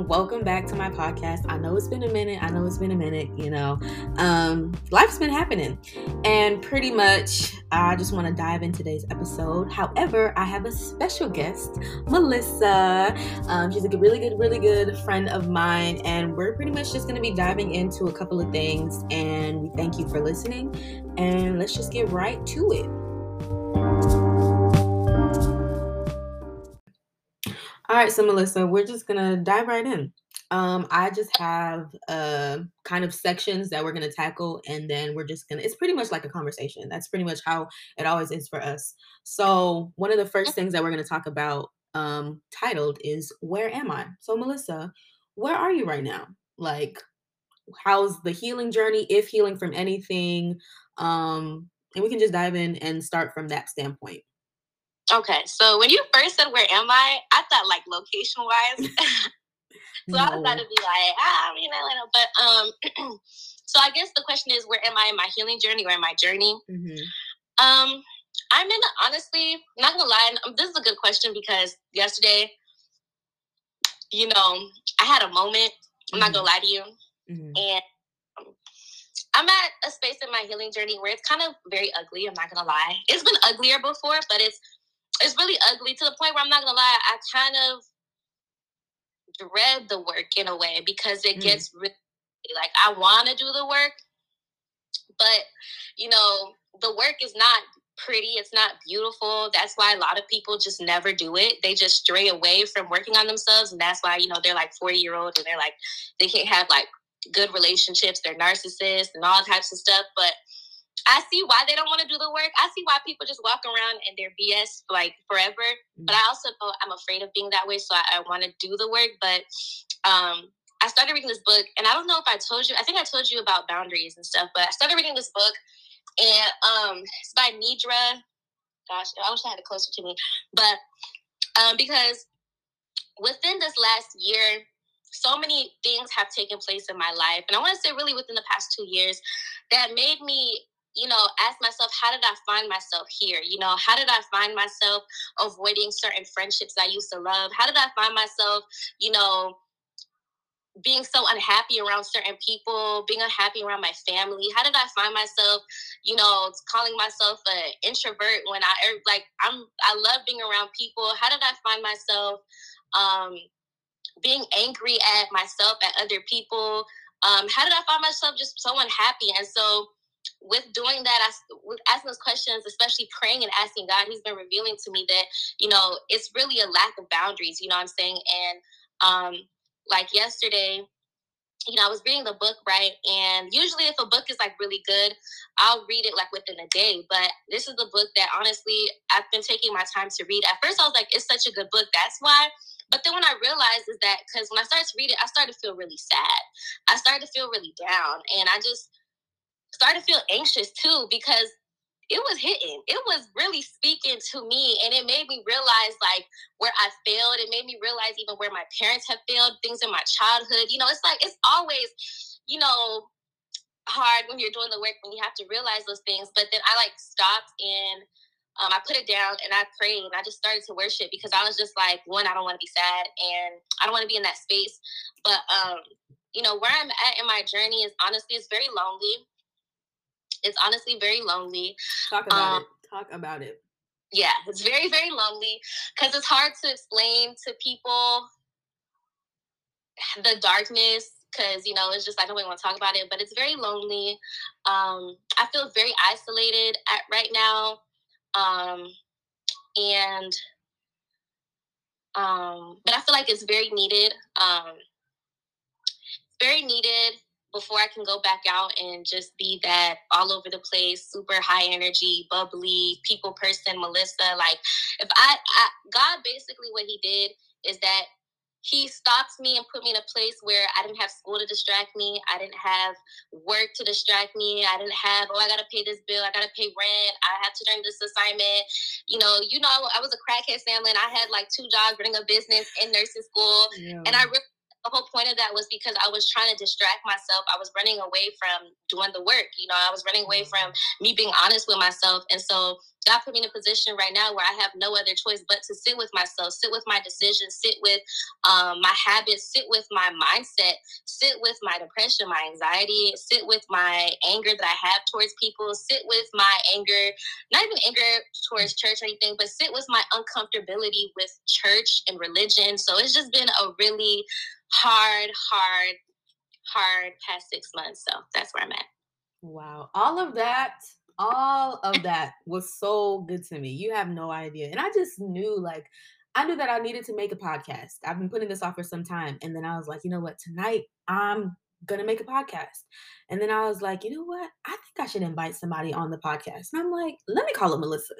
Um, welcome back to my podcast. I know it's been a minute. I know it's been a minute, you know. Um, life's been happening. And pretty much I just want to dive in today's episode. However, I have a special guest, Melissa. Um, she's a really good, really good friend of mine, and we're pretty much just gonna be diving into a couple of things. And we thank you for listening. And let's just get right to it. All right, so Melissa, we're just gonna dive right in. Um, I just have uh kind of sections that we're gonna tackle, and then we're just gonna. It's pretty much like a conversation. That's pretty much how it always is for us. So one of the first things that we're gonna talk about, um, titled is "Where Am I?" So Melissa, where are you right now? Like, how's the healing journey? If healing from anything, um, and we can just dive in and start from that standpoint. Okay, so when you first said where am I, I thought like location wise. so no. I was about to be like, ah, I'm in Atlanta. But um so I guess the question is where am I in my healing journey or in my journey? Mm-hmm. Um I'm in honestly, not gonna lie, um, this is a good question because yesterday, you know, I had a moment, I'm mm-hmm. not gonna lie to you. Mm-hmm. And I'm at a space in my healing journey where it's kind of very ugly. I'm not gonna lie. It's been uglier before, but it's it's really ugly to the point where I'm not gonna lie, I kind of dread the work in a way because it mm. gets really like I want to do the work, but you know the work is not pretty. It's not beautiful. That's why a lot of people just never do it. They just stray away from working on themselves, and that's why you know they're like forty year old and they're like they can't have like good relationships. They're narcissists and all types of stuff, but I see why they don't want to do the work. I see why people just walk around and they're BS like forever. Mm-hmm. But I also know I'm afraid of being that way, so I, I want to do the work. But um, I started reading this book, and I don't know if I told you. I think I told you about boundaries and stuff. But I started reading this book, and um, it's by Nedra. Gosh, I wish I had it closer to me. But um, because within this last year, so many things have taken place in my life, and I want to say really within the past two years, that made me you know, ask myself, how did I find myself here? You know, how did I find myself avoiding certain friendships I used to love? How did I find myself, you know, being so unhappy around certain people, being unhappy around my family? How did I find myself, you know, calling myself an introvert when I er, like I'm I love being around people? How did I find myself um being angry at myself, at other people? Um, how did I find myself just so unhappy? And so with doing that, I, with asking those questions, especially praying and asking God, He's been revealing to me that, you know, it's really a lack of boundaries, you know what I'm saying? And um, like yesterday, you know, I was reading the book, right? And usually, if a book is like really good, I'll read it like within a day. But this is the book that honestly I've been taking my time to read. At first, I was like, it's such a good book. That's why. But then when I realized is that because when I started to read it, I started to feel really sad. I started to feel really down. And I just, started to feel anxious too because it was hitting. It was really speaking to me and it made me realize like where I failed. It made me realize even where my parents have failed, things in my childhood. You know, it's like it's always, you know, hard when you're doing the work when you have to realize those things. But then I like stopped and um, I put it down and I prayed and I just started to worship because I was just like, one, I don't want to be sad and I don't want to be in that space. But um, you know, where I'm at in my journey is honestly it's very lonely it's honestly very lonely. Talk about um, it. Talk about it. Yeah, it's very, very lonely because it's hard to explain to people the darkness because you know it's just like, I don't really want to talk about it, but it's very lonely. Um, I feel very isolated at right now, um, and um, but I feel like it's very needed. Um, very needed before I can go back out and just be that all over the place, super high energy, bubbly people person, Melissa. Like, if I, I God basically what He did is that he stopped me and put me in a place where I didn't have school to distract me. I didn't have work to distract me. I didn't have, oh, I got to pay this bill. I got to pay rent. I have to learn this assignment. You know, you know, I was a crackhead family and I had like two jobs running a business in nursing school. Yeah. And I really the whole point of that was because I was trying to distract myself. I was running away from doing the work. You know, I was running away from mm-hmm. me being honest with myself. And so God put me in a position right now where I have no other choice but to sit with myself, sit with my decisions, sit with um, my habits, sit with my mindset, sit with my depression, my anxiety, sit with my anger that I have towards people, sit with my anger, not even anger towards church or anything, but sit with my uncomfortability with church and religion. So it's just been a really hard, hard, hard past six months. So that's where I'm at. Wow. All of that all of that was so good to me. You have no idea. And I just knew like I knew that I needed to make a podcast. I've been putting this off for some time. And then I was like, you know what? Tonight I'm gonna make a podcast. And then I was like, you know what? I think I should invite somebody on the podcast. And I'm like, let me call it Melissa.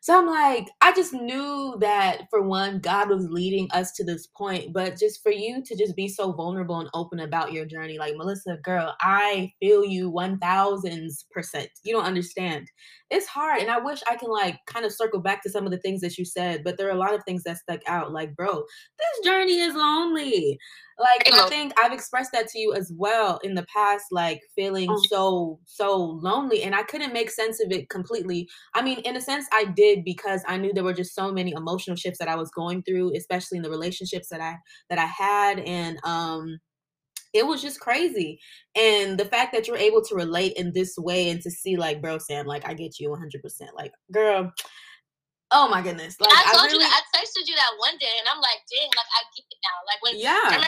So I'm like, I just knew that for one, God was leading us to this point, but just for you to just be so vulnerable and open about your journey, like Melissa, girl, I feel you 1000%. You don't understand. It's hard. And I wish I can like kind of circle back to some of the things that you said, but there are a lot of things that stuck out. Like, bro, this journey is lonely. Like, I think I've expressed that to you as well in the past, like feeling oh. so, so lonely. And I couldn't make sense of it completely. I mean, in a sense, I did because I knew there were just so many emotional shifts that I was going through, especially in the relationships that I that I had. And um it was just crazy. And the fact that you're able to relate in this way and to see like, bro, Sam, like I get you 100%. Like, girl, oh my goodness. Like I told I really, you I texted you that one day and I'm like, dang, like I get it now. Like when yeah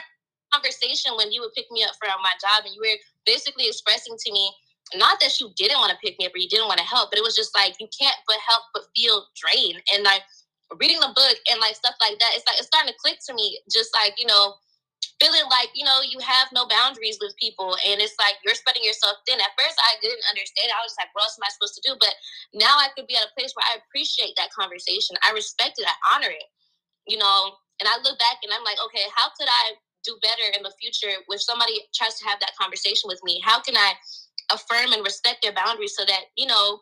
conversation when you would pick me up for my job and you were basically expressing to me not that you didn't want to pick me up or you didn't want to help, but it was just like you can't but help but feel drained. And like reading the book and like stuff like that, it's like it's starting to click to me, just like, you know, feeling like, you know, you have no boundaries with people and it's like you're spreading yourself thin. At first I didn't understand. I was just like, what else am I supposed to do? But now I could be at a place where I appreciate that conversation. I respect it, I honor it, you know. And I look back and I'm like, okay, how could I do better in the future if somebody tries to have that conversation with me? How can I affirm and respect their boundaries so that, you know,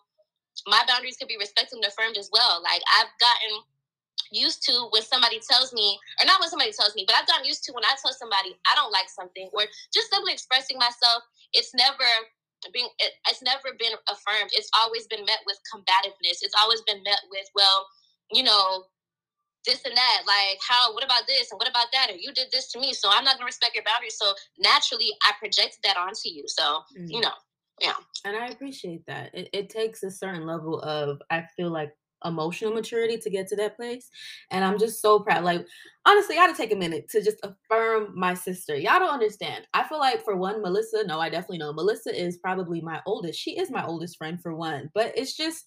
my boundaries can be respected and affirmed as well? Like I've gotten used to when somebody tells me, or not when somebody tells me, but I've gotten used to when I tell somebody I don't like something or just simply expressing myself, it's never being it, it's never been affirmed. It's always been met with combativeness. It's always been met with, well, you know, this and that. Like, how, what about this? And what about that? Or you did this to me. So I'm not going to respect your boundaries. So naturally, I projected that onto you. So, mm-hmm. you know, yeah. And I appreciate that. It, it takes a certain level of, I feel like, emotional maturity to get to that place. And I'm just so proud. Like, honestly, I had to take a minute to just affirm my sister. Y'all don't understand. I feel like, for one, Melissa, no, I definitely know. Melissa is probably my oldest. She is my oldest friend, for one. But it's just,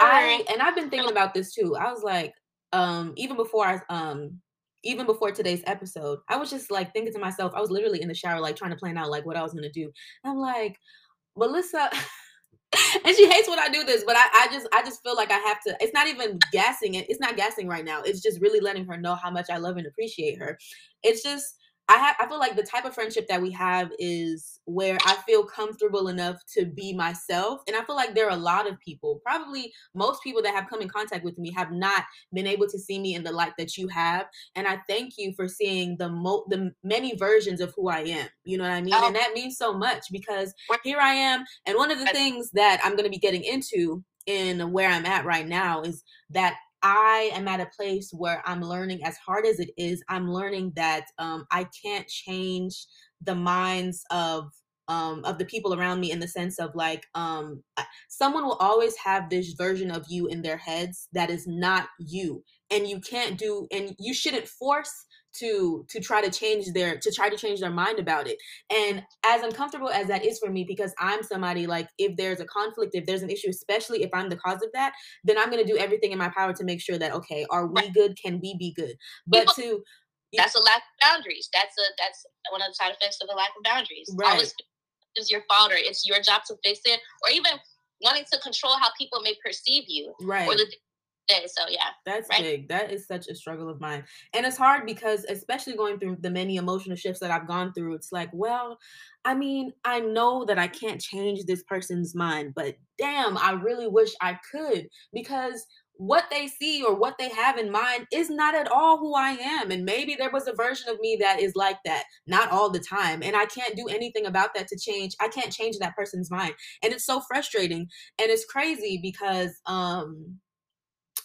I, and I've been thinking about this too. I was like, um even before I um even before today's episode, I was just like thinking to myself, I was literally in the shower, like trying to plan out like what I was gonna do. And I'm like, Melissa, and she hates when I do this, but I, I just I just feel like I have to. It's not even gassing it. It's not gassing right now. It's just really letting her know how much I love and appreciate her. It's just I have I feel like the type of friendship that we have is where I feel comfortable enough to be myself. And I feel like there are a lot of people, probably most people that have come in contact with me have not been able to see me in the light that you have. And I thank you for seeing the mo the many versions of who I am. You know what I mean? Oh. And that means so much because here I am. And one of the things that I'm gonna be getting into in where I'm at right now is that I am at a place where I'm learning, as hard as it is, I'm learning that um, I can't change the minds of um, of the people around me in the sense of like um, someone will always have this version of you in their heads that is not you, and you can't do, and you shouldn't force to to try to change their to try to change their mind about it. And as uncomfortable as that is for me because i'm somebody like if there's a conflict if there's an issue especially if i'm the cause of that then i'm going to do everything in my power to make sure that okay are we good? Can we be good? But to that's a lack of boundaries. That's a that's one of the side effects of a lack of boundaries. Right. always is your fault or it's your job to fix it or even wanting to control how people may perceive you right. or the So yeah. That's right? big. That is such a struggle of mine. And it's hard because especially going through the many emotional shifts that I've gone through, it's like, well, I mean, I know that I can't change this person's mind, but damn, I really wish I could because what they see or what they have in mind is not at all who I am. And maybe there was a version of me that is like that, not all the time. And I can't do anything about that to change. I can't change that person's mind. And it's so frustrating. And it's crazy because um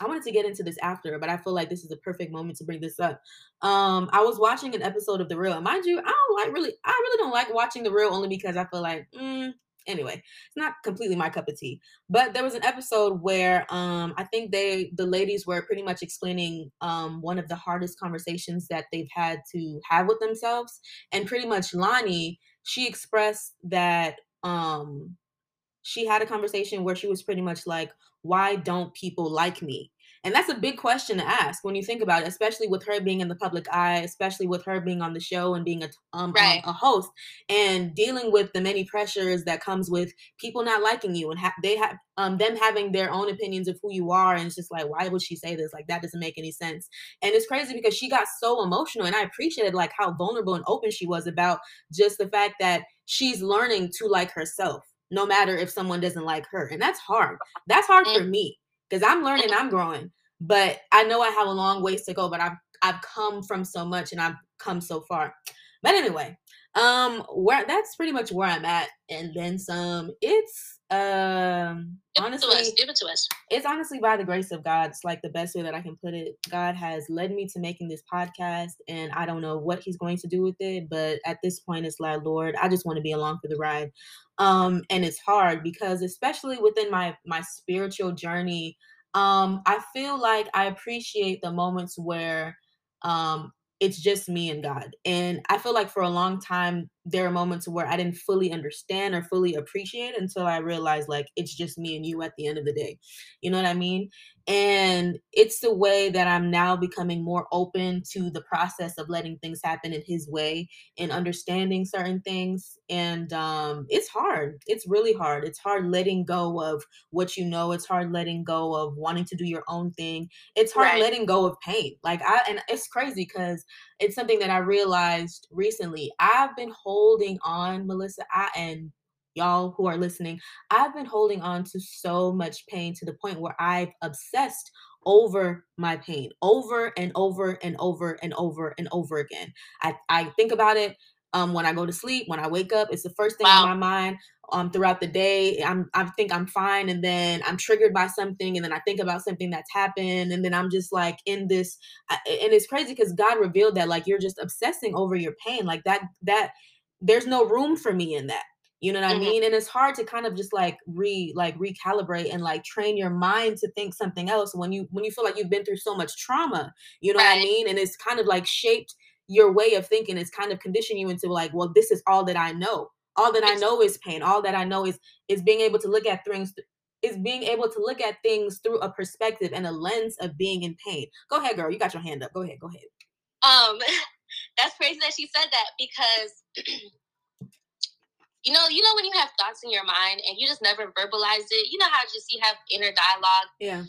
I wanted to get into this after, but I feel like this is a perfect moment to bring this up. Um, I was watching an episode of The Real. Mind you, I don't like really, I really don't like watching The Real only because I feel like, mm, anyway, it's not completely my cup of tea. But there was an episode where um, I think they, the ladies, were pretty much explaining um, one of the hardest conversations that they've had to have with themselves, and pretty much Loni, she expressed that um she had a conversation where she was pretty much like, why don't people like me? And that's a big question to ask when you think about it, especially with her being in the public eye, especially with her being on the show and being a um, right. a host and dealing with the many pressures that comes with people not liking you and ha- they have um them having their own opinions of who you are and it's just like why would she say this like that doesn't make any sense and it's crazy because she got so emotional and I appreciated like how vulnerable and open she was about just the fact that she's learning to like herself no matter if someone doesn't like her. And that's hard. That's hard for me because I'm learning, I'm growing. But I know I have a long ways to go, but I've I've come from so much and I've come so far. But anyway, um where that's pretty much where I'm at and then some. It's um give honestly it give it to us. It's honestly by the grace of God. It's like the best way that I can put it. God has led me to making this podcast and I don't know what he's going to do with it, but at this point it's like, Lord, I just want to be along for the ride um and it's hard because especially within my my spiritual journey um i feel like i appreciate the moments where um it's just me and God. And I feel like for a long time, there are moments where I didn't fully understand or fully appreciate until I realized like it's just me and you at the end of the day. You know what I mean? And it's the way that I'm now becoming more open to the process of letting things happen in his way and understanding certain things. And um, it's hard. It's really hard. It's hard letting go of what you know. It's hard letting go of wanting to do your own thing. It's hard right. letting go of pain. Like I and it's crazy because it's something that I realized recently. I've been holding on, Melissa, I and y'all who are listening, I've been holding on to so much pain to the point where I've obsessed over my pain over and over and over and over and over again. I, I think about it um, when I go to sleep, when I wake up, it's the first thing wow. on my mind um, throughout the day. I'm, I think I'm fine, and then I'm triggered by something, and then I think about something that's happened, and then I'm just like in this. and it's crazy because God revealed that like you're just obsessing over your pain, like that. That there's no room for me in that. You know what mm-hmm. I mean? And it's hard to kind of just like re like recalibrate and like train your mind to think something else when you when you feel like you've been through so much trauma. You know right. what I mean? And it's kind of like shaped your way of thinking. is kind of conditioned you into like, well, this is all that I know. All that I know is pain. All that I know is is being able to look at things is being able to look at things through a perspective and a lens of being in pain. Go ahead, girl. You got your hand up. Go ahead. Go ahead. Um, that's crazy that she said that because you know, you know when you have thoughts in your mind and you just never verbalize it. You know how just you have inner dialogue. Yeah.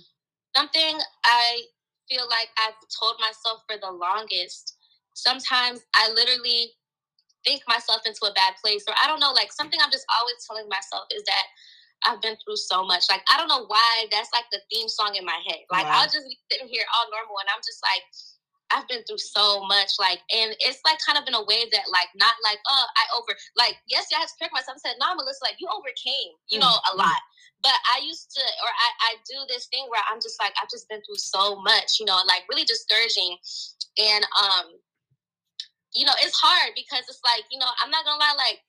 Something I feel like I've told myself for the longest. Sometimes I literally think myself into a bad place, or I don't know, like something I'm just always telling myself is that I've been through so much. Like I don't know why that's like the theme song in my head. Like wow. I'll just be sitting here all normal, and I'm just like I've been through so much, like, and it's like kind of in a way that, like, not like, oh, I over, like, yes, I had to correct myself. I said, no, Melissa, like, you overcame, you know, mm-hmm. a lot. But I used to, or I, I do this thing where I'm just like, I've just been through so much, you know, like really discouraging. And, um, you know, it's hard because it's like, you know, I'm not gonna lie, like,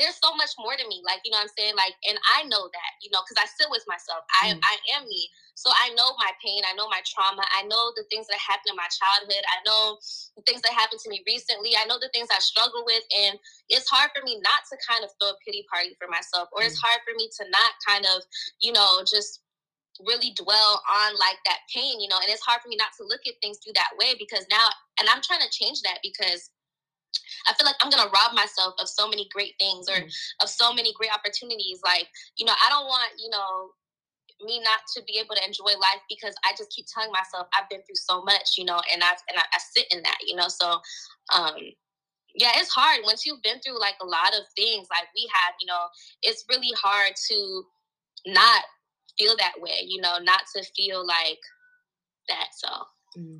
there's so much more to me. Like, you know I'm saying? Like, and I know that, you know, because I sit with myself. I mm. I am me. So I know my pain. I know my trauma. I know the things that happened in my childhood. I know the things that happened to me recently. I know the things I struggle with. And it's hard for me not to kind of throw a pity party for myself. Or it's mm. hard for me to not kind of, you know, just really dwell on like that pain, you know, and it's hard for me not to look at things through that way because now and I'm trying to change that because I feel like I'm gonna rob myself of so many great things or mm. of so many great opportunities. Like, you know, I don't want, you know, me not to be able to enjoy life because I just keep telling myself I've been through so much, you know, and I and I, I sit in that, you know. So um yeah, it's hard once you've been through like a lot of things like we have, you know, it's really hard to not feel that way, you know, not to feel like that. So mm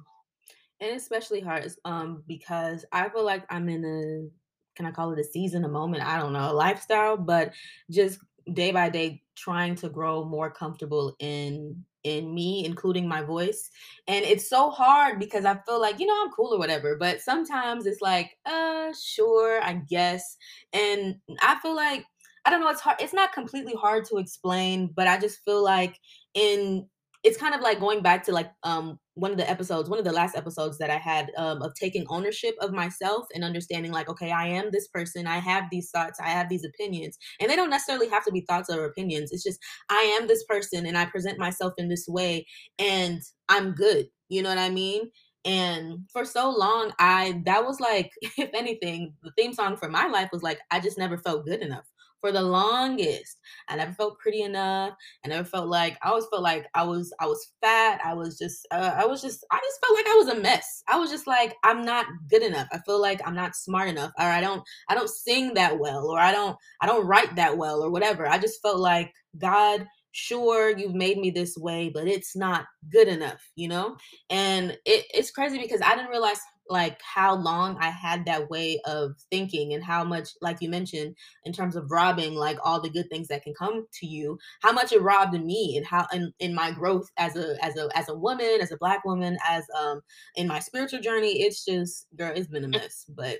and especially hard um because I feel like I'm in a can I call it a season, a moment? I don't know, a lifestyle, but just day by day trying to grow more comfortable in in me, including my voice. And it's so hard because I feel like, you know, I'm cool or whatever, but sometimes it's like, uh, sure, I guess. And I feel like I don't know, it's hard it's not completely hard to explain, but I just feel like in it's kind of like going back to like um one of the episodes, one of the last episodes that I had um, of taking ownership of myself and understanding like, okay, I am this person. I have these thoughts. I have these opinions, and they don't necessarily have to be thoughts or opinions. It's just I am this person, and I present myself in this way, and I'm good. You know what I mean? And for so long, I that was like, if anything, the theme song for my life was like, I just never felt good enough for the longest. I never felt pretty enough. I never felt like I always felt like I was I was fat. I was just uh, I was just I just felt like I was a mess. I was just like I'm not good enough. I feel like I'm not smart enough or I don't I don't sing that well or I don't I don't write that well or whatever. I just felt like God sure you've made me this way but it's not good enough you know and it, it's crazy because i didn't realize like how long I had that way of thinking and how much, like you mentioned, in terms of robbing like all the good things that can come to you, how much it robbed me and how in, in my growth as a as a as a woman, as a black woman, as um in my spiritual journey, it's just girl, it's been a mess. But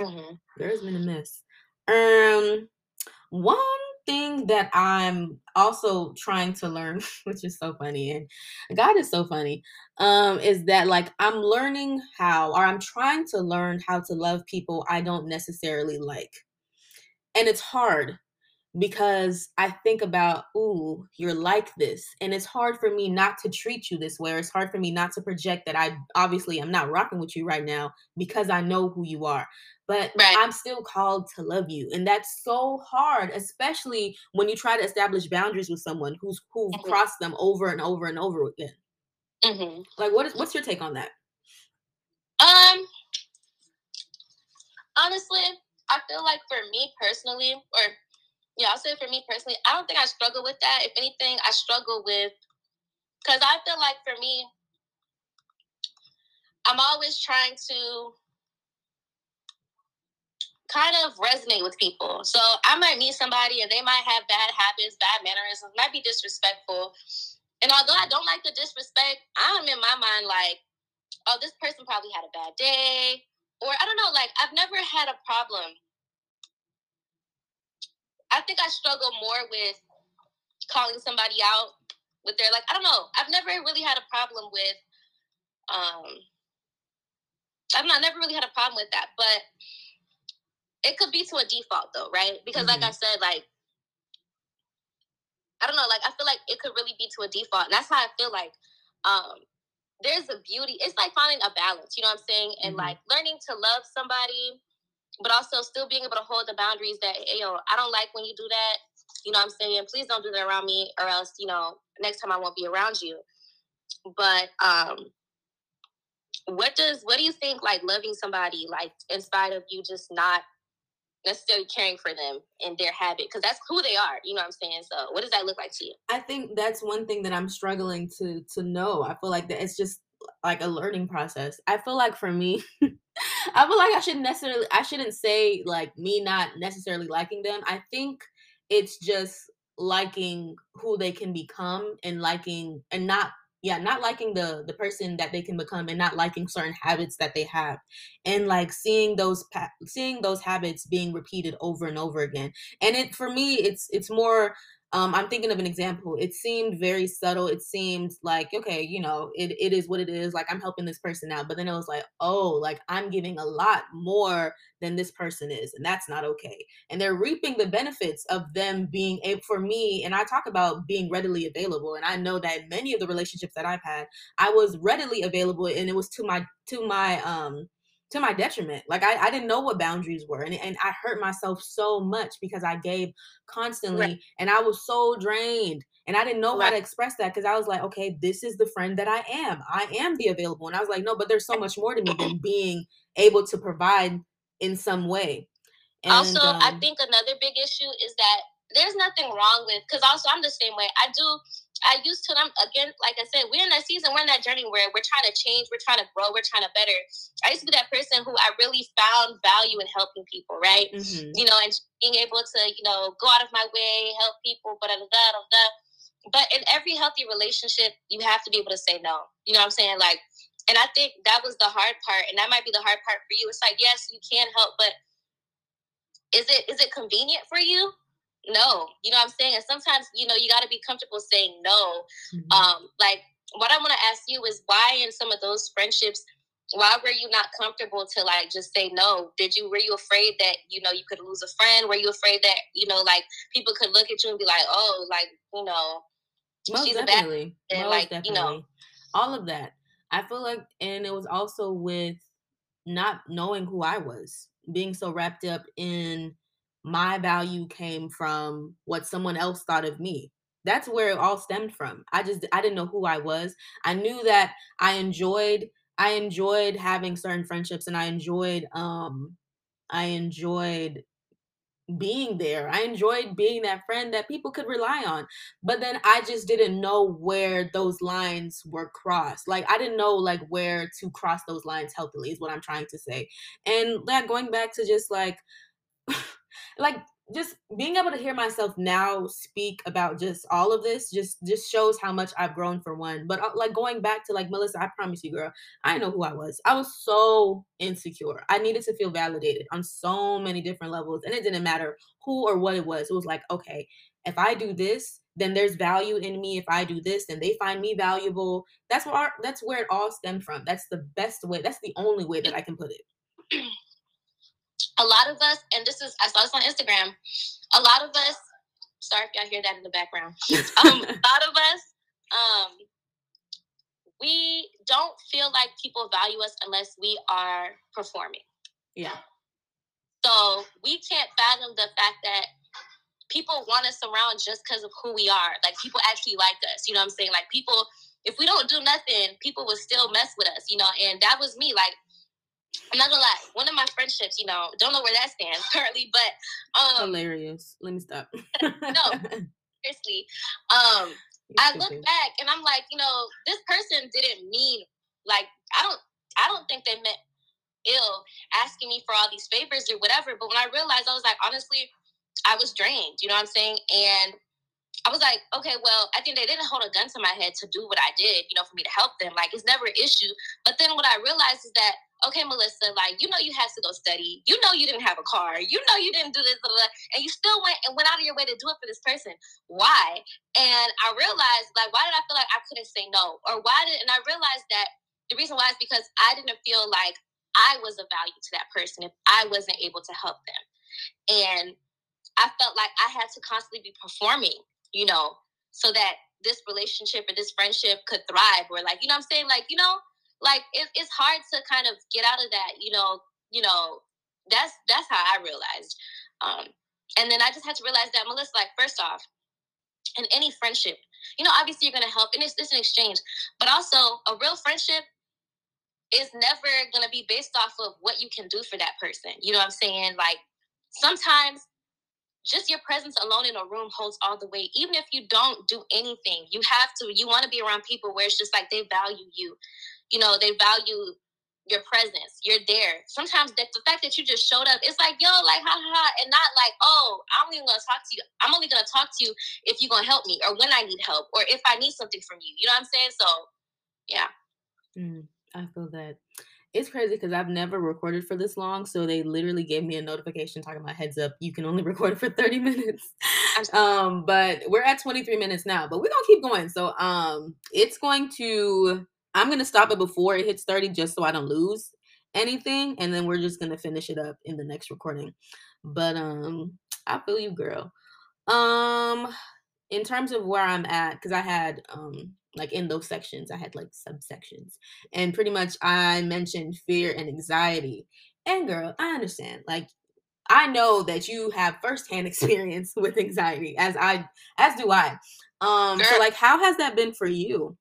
mm-hmm. there's been a mess. Um one thing that I'm also trying to learn, which is so funny, and God is so funny, um, is that like I'm learning how, or I'm trying to learn how to love people I don't necessarily like. And it's hard because I think about, ooh, you're like this. And it's hard for me not to treat you this way, or it's hard for me not to project that I obviously am not rocking with you right now because I know who you are but right. I'm still called to love you. And that's so hard, especially when you try to establish boundaries with someone who's who've mm-hmm. crossed them over and over and over again. Mm-hmm. Like what is what's your take on that? Um honestly, I feel like for me personally, or yeah, I'll say for me personally, I don't think I struggle with that. If anything, I struggle with because I feel like for me, I'm always trying to kind of resonate with people. So I might meet somebody and they might have bad habits, bad mannerisms, might be disrespectful. And although I don't like the disrespect, I'm in my mind like, oh, this person probably had a bad day. Or I don't know, like I've never had a problem. I think I struggle more with calling somebody out with their like I don't know. I've never really had a problem with um I've not never really had a problem with that. But it could be to a default though, right? Because mm-hmm. like I said, like I don't know, like I feel like it could really be to a default. And that's how I feel like um there's a beauty. It's like finding a balance, you know what I'm saying? And mm-hmm. like learning to love somebody, but also still being able to hold the boundaries that, hey, yo, I don't like when you do that. You know what I'm saying? Please don't do that around me or else, you know, next time I won't be around you. But um what does what do you think like loving somebody like in spite of you just not necessarily caring for them and their habit because that's who they are you know what i'm saying so what does that look like to you i think that's one thing that i'm struggling to to know i feel like that it's just like a learning process i feel like for me i feel like i shouldn't necessarily i shouldn't say like me not necessarily liking them. I think it's just liking who they can become and liking and not yeah not liking the the person that they can become and not liking certain habits that they have. And like seeing those seeing those habits being repeated over and over again. And it for me it's it's more um, I'm thinking of an example. It seemed very subtle. It seemed like, okay, you know, it, it is what it is. Like I'm helping this person out. But then it was like, oh, like I'm giving a lot more than this person is. And that's not okay. And they're reaping the benefits of them being able for me. And I talk about being readily available. And I know that many of the relationships that I've had, I was readily available and it was to my to my um to my detriment. Like I, I didn't know what boundaries were. And, and I hurt myself so much because I gave constantly right. and I was so drained. And I didn't know right. how to express that because I was like, okay, this is the friend that I am. I am the available. And I was like, no, but there's so much more to me than being able to provide in some way. And, also, um, I think another big issue is that there's nothing wrong with because also I'm the same way. I do I used to them again, like I said, we're in that season, we're in that journey where we're trying to change, we're trying to grow, we're trying to better. I used to be that person who I really found value in helping people, right? Mm-hmm. You know, and being able to, you know, go out of my way, help people, but da, da, da, da. But in every healthy relationship, you have to be able to say no. You know what I'm saying? Like, and I think that was the hard part, and that might be the hard part for you. It's like, yes, you can help, but is it is it convenient for you? No you know what i'm saying? And sometimes you know you got to be comfortable saying no. Mm-hmm. um like what i want to ask you is why in some of those friendships why were you not comfortable to like just say no? Did you were you afraid that you know you could lose a friend? Were you afraid that you know like people could look at you and be like oh like you know most she's definitely a bad and Most like definitely. you know all of that. I feel like and it was also with not knowing who i was being so wrapped up in my value came from what someone else thought of me. That's where it all stemmed from. I just i didn't know who i was. I knew that i enjoyed i enjoyed having certain friendships and i enjoyed um i enjoyed being there. I enjoyed being that friend that people could rely on. But then i just didn't know where those lines were crossed. Like i didn't know like where to cross those lines healthily is what i'm trying to say. And that going back to just like like just being able to hear myself now speak about just all of this just just shows how much I've grown for one. But uh, like going back to like Melissa, I promise you, girl, I know who I was. I was so insecure. I needed to feel validated on so many different levels, and it didn't matter who or what it was. It was like, okay, if I do this, then there's value in me. If I do this, then they find me valuable. That's where that's where it all stemmed from. That's the best way. That's the only way that I can put it. a lot of us, and this is I saw this on Instagram. A lot of us, sorry if y'all hear that in the background. Um, a lot of us, um, we don't feel like people value us unless we are performing. Yeah. So we can't fathom the fact that people want us around just because of who we are. Like people actually like us. You know what I'm saying? Like people, if we don't do nothing, people will still mess with us. You know, and that was me. Like I'm not gonna lie. One of my friendships, you know, don't know where that stands currently, but um hilarious. Let me stop. no, seriously. Um, I look back and I'm like, you know, this person didn't mean like I don't I don't think they meant ill asking me for all these favors or whatever. But when I realized, I was like, honestly, I was drained. You know what I'm saying? And I was like, okay, well, I think they didn't hold a gun to my head to do what I did, you know, for me to help them. Like, it's never an issue. But then what I realized is that okay, Melissa, like, you know, you had to go study. You know, you didn't have a car. You know, you didn't do this, blah, blah, and you still went and went out of your way to do it for this person. Why? And I realized, like, why did I feel like I couldn't say no? Or why did, and I realized that the reason why is because I didn't feel like I was of value to that person if I wasn't able to help them. And I felt like I had to constantly be performing, you know, so that this relationship or this friendship could thrive or like, you know I'm saying? Like, you know, like it, it's hard to kind of get out of that you know you know that's that's how i realized um and then i just had to realize that melissa like first off in any friendship you know obviously you're going to help and it's, it's an exchange but also a real friendship is never going to be based off of what you can do for that person you know what i'm saying? Like sometimes just your presence alone in a room holds all the weight even if you don't do anything you have to you want to be around people where it's just like they value you you know, they value your presence. You're there. Sometimes the, the fact that you just showed up, it's like, yo, like, ha ha ha, and not like, oh, I'm even gonna talk to you. I'm only gonna talk to you if you're gonna help me, or when I need help, or if I need something from you. You know what I'm saying? So, yeah. Mm, I feel that. It's crazy because I've never recorded for this long, so they literally gave me a notification talking about heads up. You can only record for 30 minutes. um, but we're at 23 minutes now, but we're gonna keep going. So um it's going to I'm gonna stop it before it hits 30 just so I don't lose anything. And then we're just gonna finish it up in the next recording. But um I feel you, girl. Um in terms of where I'm at, because I had um like in those sections, I had like subsections. And pretty much I mentioned fear and anxiety. And girl, I understand. Like I know that you have firsthand experience with anxiety, as I as do I. Um, so like how has that been for you?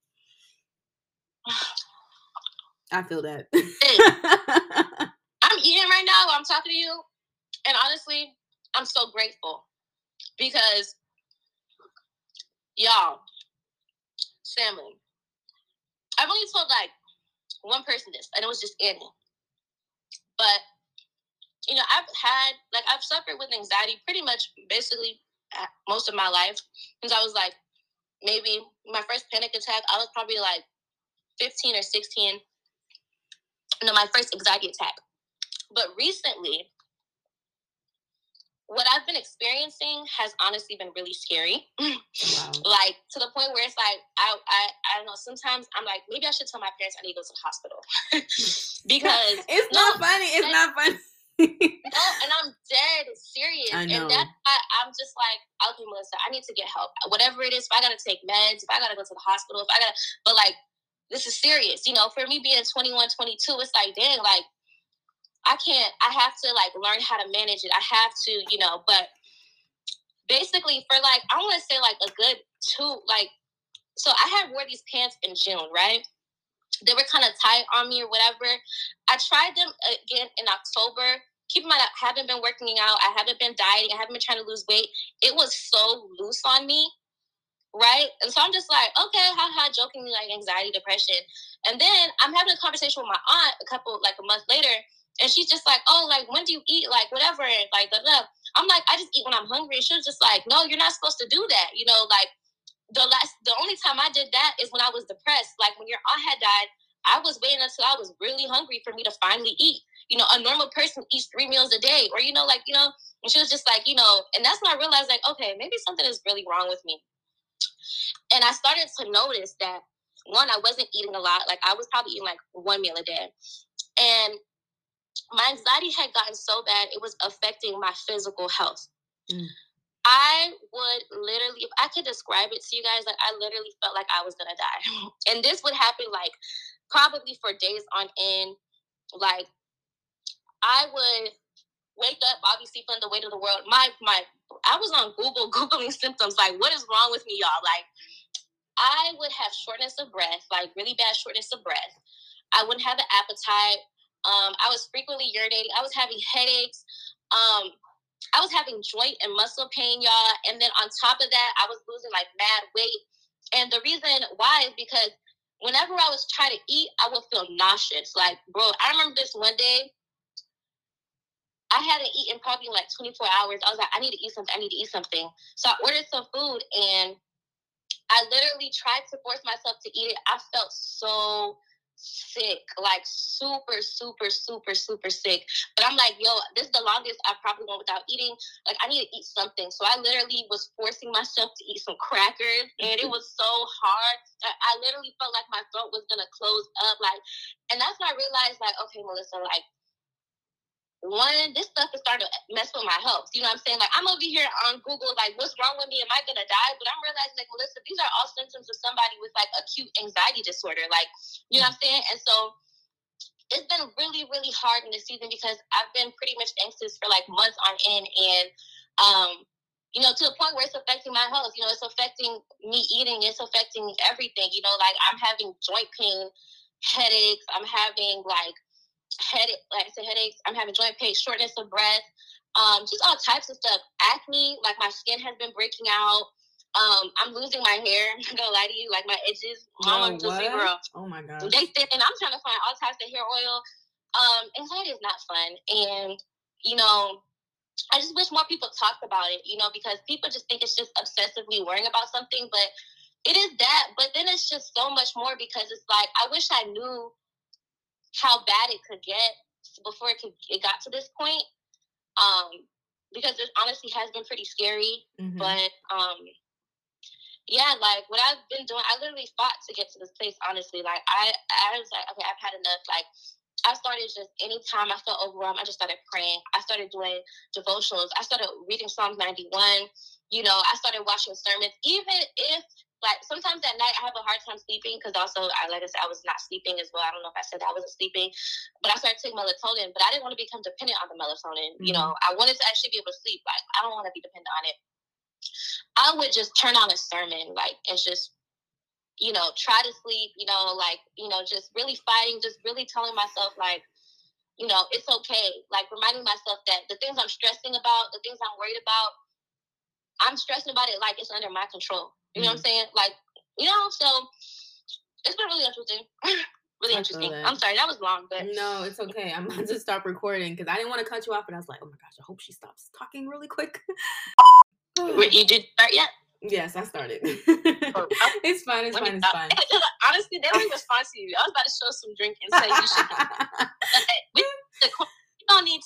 I feel that. I'm eating right now while I'm talking to you. And honestly, I'm so grateful because y'all, family, I've only told like one person this, and it was just Annie. But you know, I've had like I've suffered with anxiety pretty much basically uh, most of my life since I was like maybe my first panic attack. I was probably like 15 or 16. No, my first anxiety attack. But recently, what I've been experiencing has honestly been really scary. Wow. like to the point where it's like I, I I don't know. Sometimes I'm like maybe I should tell my parents I need to go to the hospital because it's no, not funny. It's not funny. no, and I'm dead serious. And that's why I'm just like, okay, Melissa, I need to get help. Whatever it is, if I gotta take meds, if I gotta go to the hospital, if I gotta, but like, this is serious. You know, for me being 21, 22, it's like, dang, like, I can't, I have to like learn how to manage it. I have to, you know, but basically for like, I want to say like a good two, like, so I had wore these pants in June, right? They were kind of tight on me or whatever. I tried them again in October. Keep in mind, I haven't been working out. I haven't been dieting. I haven't been trying to lose weight. It was so loose on me right? And so I'm just like, okay, ha ha, jokingly like anxiety, depression. And then I'm having a conversation with my aunt a couple like a month later, and she's just like, oh, like, when do you eat? Like, whatever. Like, blah, blah. I'm like, I just eat when I'm hungry. She was just like, no, you're not supposed to do that. You know, like, the last, the only time I did that is when I was depressed. Like, when your aunt had died, I was waiting until I was really hungry for me to finally eat. You know, a normal person eats three meals a day, or, you know, like, you know, and she was just like, you know, and that's when I realized, like, okay, maybe something is really wrong with me. And I started to notice that one, I wasn't eating a lot. Like I was probably eating like one meal a day. And my anxiety had gotten so bad it was affecting my physical health. Mm. I would literally, if I could describe it to you guys, like I literally felt like I was gonna die. and this would happen like probably for days on end. Like I would wake up, obviously feeling the weight of the world. My my I was on Google Googling symptoms, like what is wrong with me, y'all? Like I would have shortness of breath, like really bad shortness of breath. I wouldn't have an appetite. Um, I was frequently urinating. I was having headaches. Um, I was having joint and muscle pain, y'all. And then on top of that, I was losing like mad weight. And the reason why is because whenever I was trying to eat, I would feel nauseous. Like, bro, I remember this one day. I hadn't eaten probably like 24 hours. I was like, I need to eat something. I need to eat something. So I ordered some food and I literally tried to force myself to eat it. I felt so sick, like super, super, super, super sick. But I'm like, yo, this is the longest I probably went without eating. Like, I need to eat something. So I literally was forcing myself to eat some crackers, and it was so hard. I, I literally felt like my throat was gonna close up. Like, and that's when I realized, like, okay, Melissa, like one, this stuff is starting to mess with my health. You know what I'm saying? Like I'm over here on Google, like, what's wrong with me? Am I gonna die? But I'm realizing, like, listen, these are all symptoms of somebody with like acute anxiety disorder. Like, you know what I'm saying? And so it's been really, really hard in this season because I've been pretty much anxious for like months on end and um, you know, to the point where it's affecting my health. You know, it's affecting me eating, it's affecting everything. You know, like I'm having joint pain, headaches, I'm having like headache, like I said, headaches. I'm having joint pain, shortness of breath, um, just all types of stuff. Acne, like my skin has been breaking out. Um, I'm losing my hair. I'm not gonna lie to you, like my edges. Mama, no, what? Girl. Oh my god. They thin, and I'm trying to find all types of hair oil. Um, anxiety is not fun, and you know, I just wish more people talked about it. You know, because people just think it's just obsessively worrying about something, but it is that. But then it's just so much more because it's like I wish I knew how bad it could get before it could it got to this point. Um, because it honestly has been pretty scary. Mm-hmm. But um, yeah, like what I've been doing, I literally fought to get to this place. Honestly, like I, I was like, okay, I've had enough. Like I started just anytime I felt overwhelmed, I just started praying. I started doing devotionals. I started reading Psalms 91. You know, I started watching sermons, even if like sometimes at night I have a hard time sleeping because also I like I said I was not sleeping as well. I don't know if I said that I wasn't sleeping, but I started taking melatonin. But I didn't want to become dependent on the melatonin. Mm-hmm. You know, I wanted to actually be able to sleep. Like I don't want to be dependent on it. I would just turn on a sermon, like and just you know try to sleep. You know, like you know just really fighting, just really telling myself like you know it's okay. Like reminding myself that the things I'm stressing about, the things I'm worried about. I'm stressing about it like it's under my control you know mm-hmm. what I'm mm-hmm. saying? Like, you know, so it's been really interesting. really interesting. I'm sorry, that was long, but no, it's okay. I'm about to stop recording because I didn't want to cut you off, and I was like, oh my gosh, I hope she stops talking really quick. you did start yet? Yes, I started. Oh, it's fine. It's fine. It's fine. Honestly, they don't respond to you. I was about to show some drink and say you should. we, we don't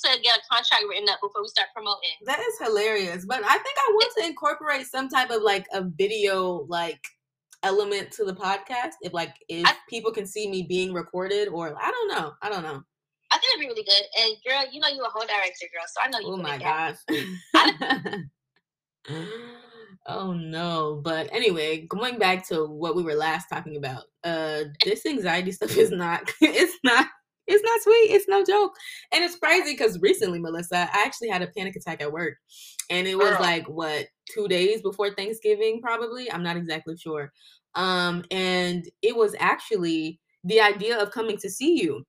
need to get a contract written up before we start promoting. That is hilarious. But I think I want to incorporate some type of like a video like element to the podcast. If like if I, people can see me being recorded or I don't know. I don't know. I think it'd be really good. And girl, you know you're a whole director, girl. So I know you. Oh my gosh. oh no. But anyway, going back to what we were last talking about. Uh this anxiety stuff is not it's not it's not sweet. It's no joke. And it's crazy because recently, Melissa, I actually had a panic attack at work. And it was Girl. like, what, two days before Thanksgiving, probably? I'm not exactly sure. Um, and it was actually the idea of coming to see you.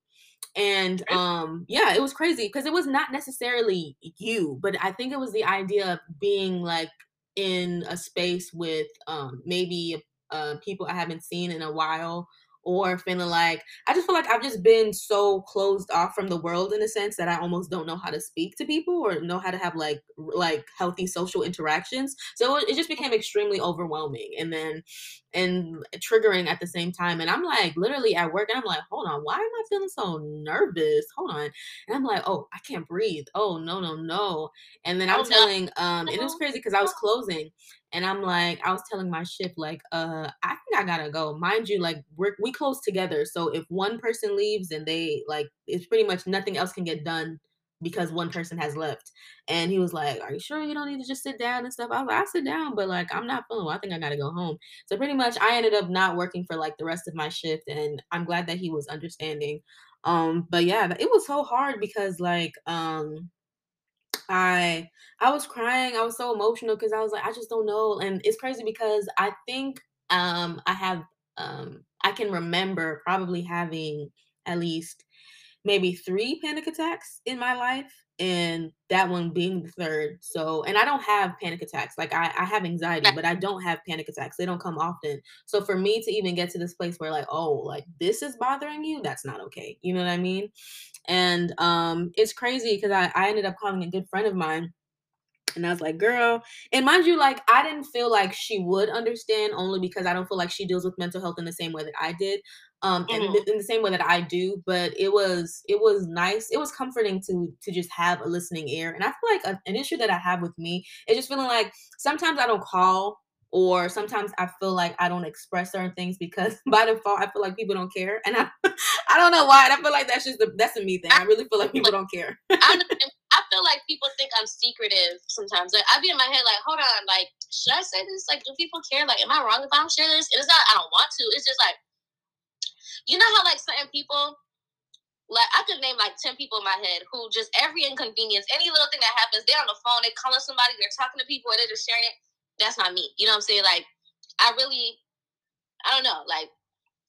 And um, yeah, it was crazy because it was not necessarily you, but I think it was the idea of being like in a space with um, maybe uh, people I haven't seen in a while or feeling like I just feel like I've just been so closed off from the world in a sense that I almost don't know how to speak to people or know how to have like like healthy social interactions. So it just became extremely overwhelming and then and triggering at the same time. And I'm like literally at work and I'm like, hold on, why am I feeling so nervous? Hold on. And I'm like, oh, I can't breathe. Oh no, no, no. And then I'm oh, telling um and it was crazy because I was closing and I'm like, I was telling my shift, like, uh, I think I gotta go. Mind you, like, we're, we close together. So if one person leaves and they, like, it's pretty much nothing else can get done because one person has left. And he was like, Are you sure you don't need to just sit down and stuff? I was like, I sit down, but like, I'm not feeling well. I think I gotta go home. So pretty much I ended up not working for like the rest of my shift. And I'm glad that he was understanding. Um, but yeah, it was so hard because like, um, I I was crying. I was so emotional because I was like, I just don't know. And it's crazy because I think um I have um I can remember probably having at least maybe three panic attacks in my life and that one being the third so and i don't have panic attacks like I, I have anxiety but i don't have panic attacks they don't come often so for me to even get to this place where like oh like this is bothering you that's not okay you know what i mean? And um it's crazy because I, I ended up calling a good friend of mine and I was like, girl, and mind you, like I didn't feel like she would understand only because I don't feel like she deals with mental health in the same way that I did um mm-hmm. and in the same way that I do but it was it was nice. It was comforting to to just have a listening ear and I feel like a, an issue that I have with me is just feeling like sometimes I don't call or sometimes I feel like I don't express certain things because by default I feel like people don't care and I I don't know why and I feel like that's just the, that's a me thing. I really feel like people don't care. I, I feel like people think I'm secretive sometimes like I be in my head like hold on like should I say this? Like do people care? Like am I wrong if I don't share this? It's not I don't want to it's just like you know how like certain people like I could name like ten people in my head who just every inconvenience, any little thing that happens, they're on the phone, they're calling somebody, they're talking to people, and they're just sharing it. That's not me. You know what I'm saying? Like I really, I don't know. Like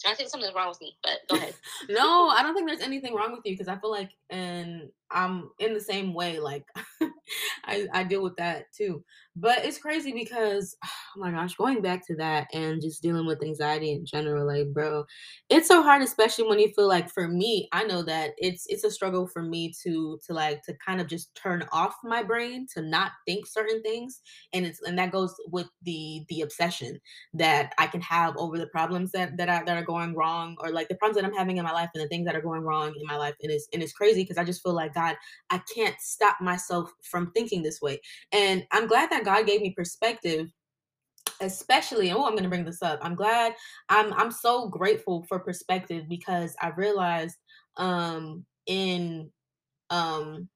I think something's wrong with me, but go ahead. no, I don't think there's anything wrong with you because I feel like, and I'm in the same way. Like, I I deal with that too. But it's crazy because, oh my gosh, going back to that and just dealing with anxiety in general, like, bro, it's so hard, especially when you feel like, for me, I know that it's it's a struggle for me to to like to kind of just turn off my brain to not think certain things, and it's and that goes with the the obsession that I can have over the problems that that are that are going wrong, or like the problems that I'm having in my life and the things that are going wrong in my life, and it's and it's crazy because I just feel like God, I can't stop myself from thinking this way. And I'm glad that God gave me perspective especially oh i'm going to bring this up i'm glad i'm i'm so grateful for perspective because i realized um in um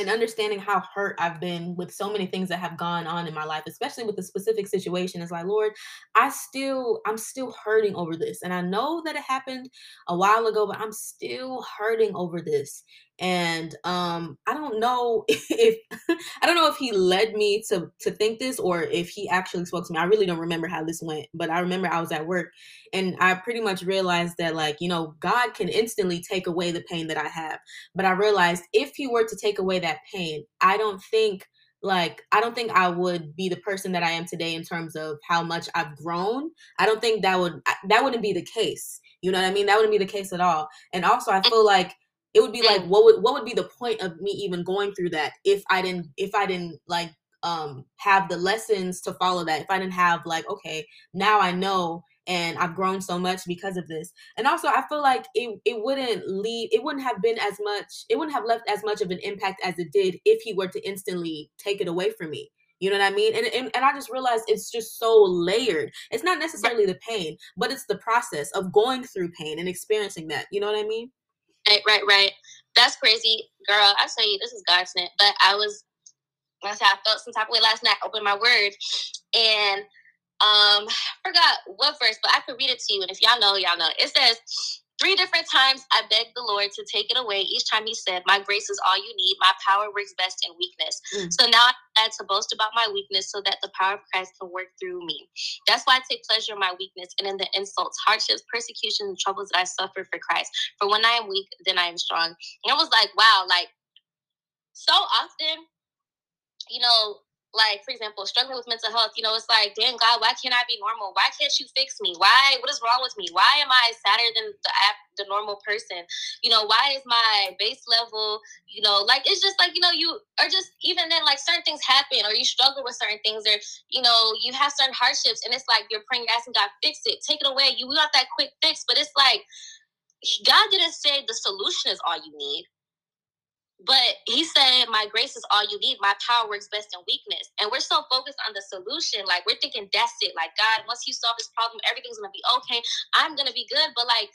and understanding how hurt I've been with so many things that have gone on in my life, especially with the specific situation, is like, Lord, I still, I'm still hurting over this. And I know that it happened a while ago, but I'm still hurting over this and um i don't know if i don't know if he led me to to think this or if he actually spoke to me i really don't remember how this went but i remember i was at work and i pretty much realized that like you know god can instantly take away the pain that i have but i realized if he were to take away that pain i don't think like I don't think I would be the person that I am today in terms of how much I've grown. I don't think that would that wouldn't be the case. You know what I mean? That wouldn't be the case at all. And also I feel like it would be like what would what would be the point of me even going through that if I didn't if I didn't like um have the lessons to follow that. If I didn't have like okay, now I know and I've grown so much because of this. And also I feel like it it wouldn't leave it wouldn't have been as much it wouldn't have left as much of an impact as it did if he were to instantly take it away from me. You know what I mean? And, and and I just realized it's just so layered. It's not necessarily the pain, but it's the process of going through pain and experiencing that. You know what I mean? Right, right, right. That's crazy, girl. I tell you, this is God's net. But I was, I said I felt some type of way last night. Opened my word, and um, I forgot what verse, but I could read it to you. And if y'all know, y'all know. It says, Three different times I begged the Lord to take it away. Each time he said, My grace is all you need. My power works best in weakness. Mm. So now I'm glad to boast about my weakness so that the power of Christ can work through me. That's why I take pleasure in my weakness and in the insults, hardships, persecutions, and troubles that I suffer for Christ. For when I am weak, then I am strong. And I was like, wow, like so often, you know, like for example struggling with mental health you know it's like damn god why can't i be normal? Why can't you fix me? Why what is wrong with me? Why am i sadder than the the normal person? You know why is my base level you know like it's just like you know you are just even then like certain things happen or you struggle with certain things or you know you have certain hardships and it's like you're praying asking god fix it take it away. You got that quick fix. But it's like god didn't say the solution is all you need but he said, My grace is all you need. My power works best in weakness. And we're so focused on the solution. Like, we're thinking that's it. Like, God, once you solve this problem, everything's going to be okay. I'm going to be good. But, like,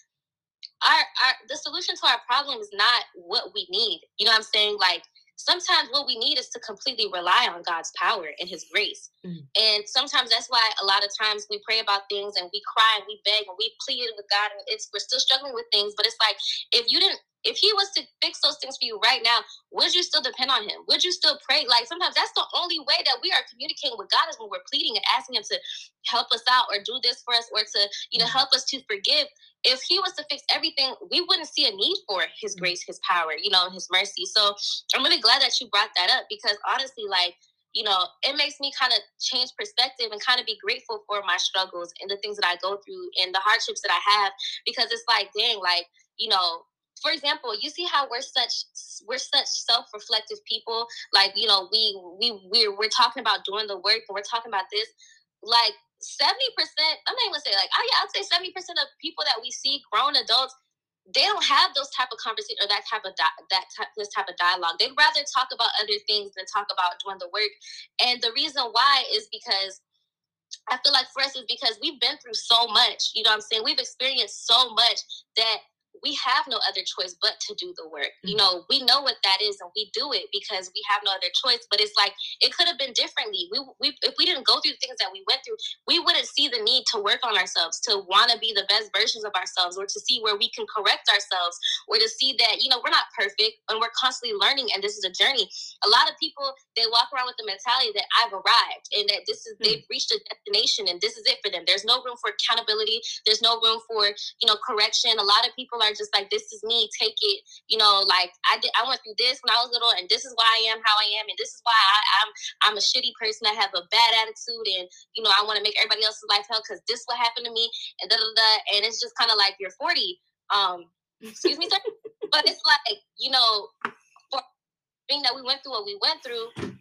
our, our the solution to our problem is not what we need. You know what I'm saying? Like, sometimes what we need is to completely rely on God's power and His grace. Mm-hmm. And sometimes that's why a lot of times we pray about things and we cry and we beg and we plead with God and it's we're still struggling with things. But it's like if you didn't if he was to fix those things for you right now, would you still depend on him? Would you still pray? Like sometimes that's the only way that we are communicating with God is when we're pleading and asking him to help us out or do this for us or to, you know, help us to forgive. If he was to fix everything, we wouldn't see a need for his mm. grace, his power, you know, his mercy. So I'm really glad that you brought that up because honestly, like, you know, it makes me kind of change perspective and kind of be grateful for my struggles and the things that I go through and the hardships that I have because it's like, dang, like, you know, for example, you see how we're such we're such self-reflective people. Like, you know, we we we're we're talking about doing the work and we're talking about this. Like 70%, I'm not even gonna say like, oh yeah, I'd say 70% of people that we see, grown adults, they don't have those type of conversation or that type of di- that type this type of dialogue. They'd rather talk about other things than talk about doing the work. And the reason why is because I feel like for us is because we've been through so much. You know what I'm saying? We've experienced so much that we have no other choice but to do the work. Mm-hmm. You know, we know what that is and we do it because we have no other choice. But it's like it could have been differently. We, we if we didn't go through the things that we went through, we wouldn't see the need to work on ourselves, to want to be the best versions of ourselves, or to see where we can correct ourselves, or to see that, you know, we're not perfect and we're constantly learning and this is a journey. A lot of people they walk around with the mentality that I've arrived and that this is mm-hmm. they've reached a destination and this is it for them. There's no room for accountability, there's no room for, you know, correction. A lot of people are just like, this is me, take it. You know, like I did, I went through this when I was little, and this is why I am how I am, and this is why I, am I'm, I'm a shitty person. I have a bad attitude, and you know, I want to make everybody else's life hell because this what happened to me, and da da da. And it's just kind of like you're 40. Um, excuse me, sir. but it's like you know, for being that we went through what we went through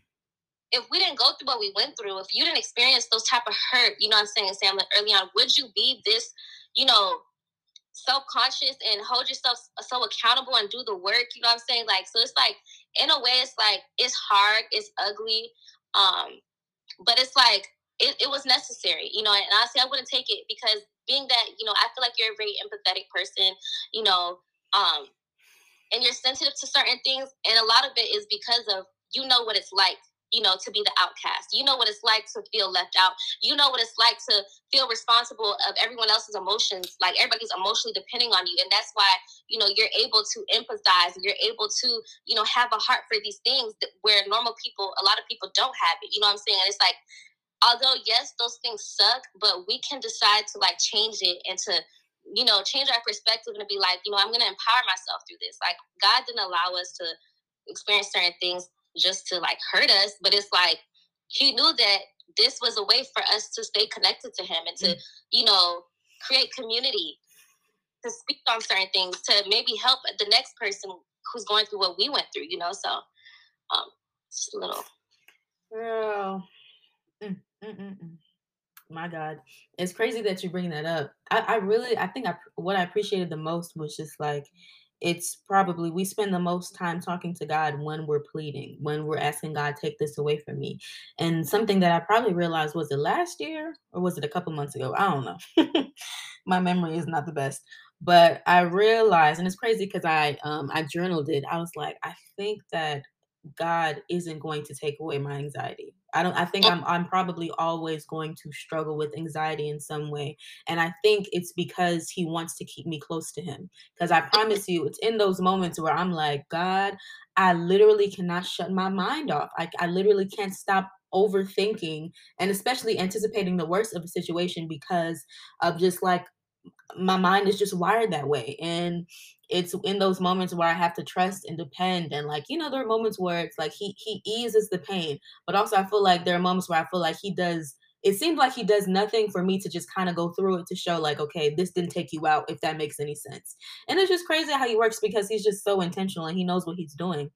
if we didn't go through what we went through, if you didn't experience those type of hurt, you know what I'm saying, Sam, like early on, would you be this, you know, self-conscious and hold yourself so accountable and do the work you know what i'm saying? Like so it's like in a way it's like it's hard it's ugly um but it's like it, it was necessary you know and honestly i wouldn't take it because being that you know i feel like you're a very empathetic person you know um and you're sensitive to certain things and a lot of it is because of you know what it's like you know, to be the outcast. You know what it's like to feel left out. You know what it's like to feel responsible of everyone else's emotions. Like everybody's emotionally depending on you. And that's why, you know, you're able to empathize and you're able to, you know, have a heart for these things that, where normal people, a lot of people don't have it. You know what I'm saying? And it's like, although, yes, those things suck, but we can decide to like change it and to, you know, change our perspective and to be like, you know, I'm going to empower myself through this. Like God didn't allow us to experience certain things just to like hurt us, but it's like he knew that this was a way for us to stay connected to him and to, mm. you know, create community, to speak on certain things, to maybe help the next person who's going through what we went through, you know. So um just a little Girl. Mm, mm, mm, My God. It's crazy that you bring that up. I, I really I think I what I appreciated the most was just like it's probably we spend the most time talking to God when we're pleading, when we're asking God, take this away from me. And something that I probably realized was it last year or was it a couple months ago? I don't know. My memory is not the best. But I realized, and it's crazy because I um I journaled it. I was like, I think that God isn't going to take away my anxiety. I don't I think oh. I'm I'm probably always going to struggle with anxiety in some way. And I think it's because he wants to keep me close to him. Cuz I promise you it's in those moments where I'm like, God, I literally cannot shut my mind off. I I literally can't stop overthinking and especially anticipating the worst of a situation because of just like my mind is just wired that way and it's in those moments where I have to trust and depend and like you know there are moments where it's like he he eases the pain but also I feel like there are moments where I feel like he does it seems like he does nothing for me to just kind of go through it to show like okay this didn't take you out if that makes any sense and it's just crazy how he works because he's just so intentional and he knows what he's doing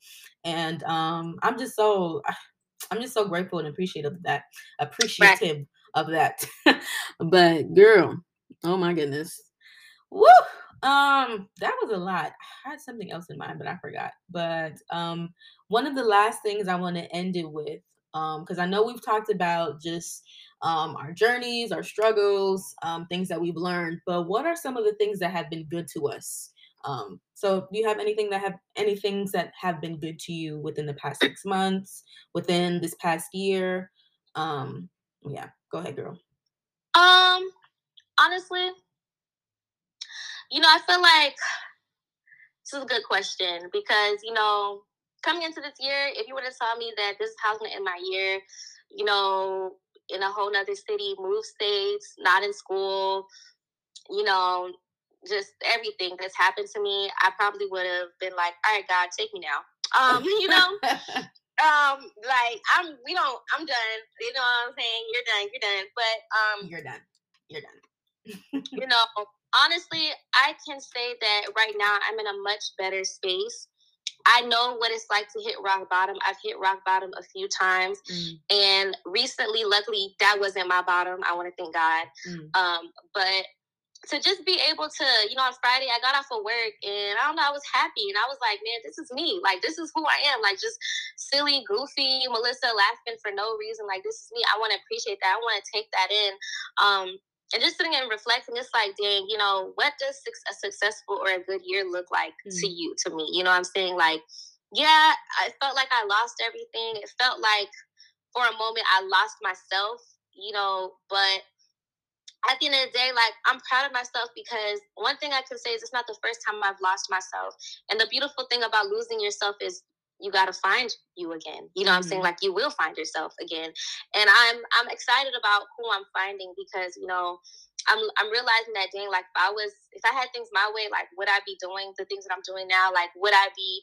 and um I'm just so I'm just so grateful and appreciative of that appreciative right. of that but girl oh my goodness Woo! Um, that was a lot. I had something else in mind, but I forgot. But um, one of the last things I want to end it with, um, because I know we've talked about just um our journeys, our struggles, um, things that we've learned, but what are some of the things that have been good to us? Um, so do you have anything that have any things that have been good to you within the past six months, within this past year? Um, yeah, go ahead, girl. Um, honestly, you know, I feel like this is a good question because, you know, coming into this year, if you would have told me that this is how I'm gonna end my year, you know, in a whole nother city, move states, not in school, you know, just everything that's happened to me, I probably would have been like, all right, God, take me now. Um, you know, um, like I'm, we don't, I'm done. You know what I'm saying? You're done. You're done. But um, you're done. You're done. you know, honestly, I can say that right now I'm in a much better space. I know what it's like to hit rock bottom. I've hit rock bottom a few times. Mm. And recently, luckily, that wasn't my bottom. I want to thank God. Mm. Um, but to just be able to, you know, on Friday, I got off of work and I don't know, I was happy. And I was like, man, this is me. Like, this is who I am. Like, just silly, goofy, Melissa laughing for no reason. Like, this is me. I want to appreciate that. I want to take that in. Um, and just sitting and reflecting, it's like, dang, you know, what does a successful or a good year look like mm. to you, to me? You know I'm saying? Like, yeah, I felt like I lost everything. It felt like for a moment I lost myself, you know, but at the end of the day, like I'm proud of myself because one thing I can say is it's not the first time I've lost myself. And the beautiful thing about losing yourself is you got to find you again. You know mm-hmm. I'm saying? Mm-hmm. Like you will find yourself again. And I'm I'm excited about who I'm finding because, you know, I'm I'm realizing that dang, like if I was if I had things my way, like would I be doing the things that I'm doing now? Like would I be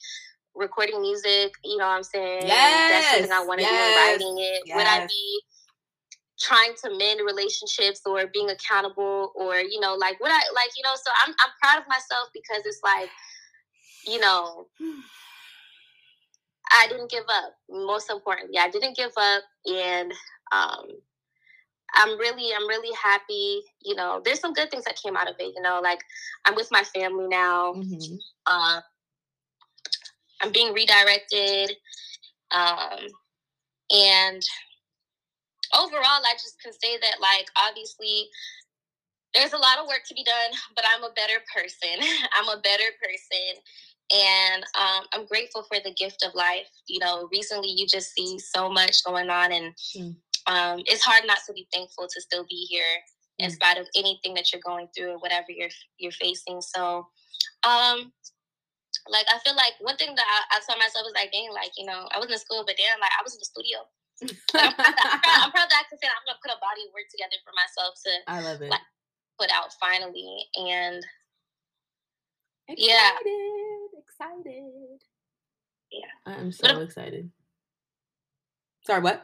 recording music? You know what I'm saying? Yes. That's something I want to yes. do writing it. Yes. Would I be trying to mend relationships or being accountable or, you know, like would I like, you know, so I'm I'm proud of myself because it's like, you know, I didn't give up. Most importantly, I didn't give up, and um, I'm really, I'm really happy. You know, there's some good things that came out of it. You know, like I'm with my family now. Mm-hmm. Uh, I'm being redirected, um, and overall, I just can say that, like, obviously, there's a lot of work to be done, but I'm a better person. I'm a better person, and um, I'm grateful for the gift of life. You know, recently you just see so much going on, and mm. um, it's hard not to be thankful to still be here mm. in spite of anything that you're going through or whatever you're you're facing. So, um, like I feel like one thing that I, I told myself was like, dang, like you know, I was in school, but damn, like I was in the studio. I'm, proud that, I'm, proud that, I can say I'm gonna put a body of work together for myself to I love it. Like, put out finally and Excited. yeah excited. Yeah. I'm so excited. Sorry, what?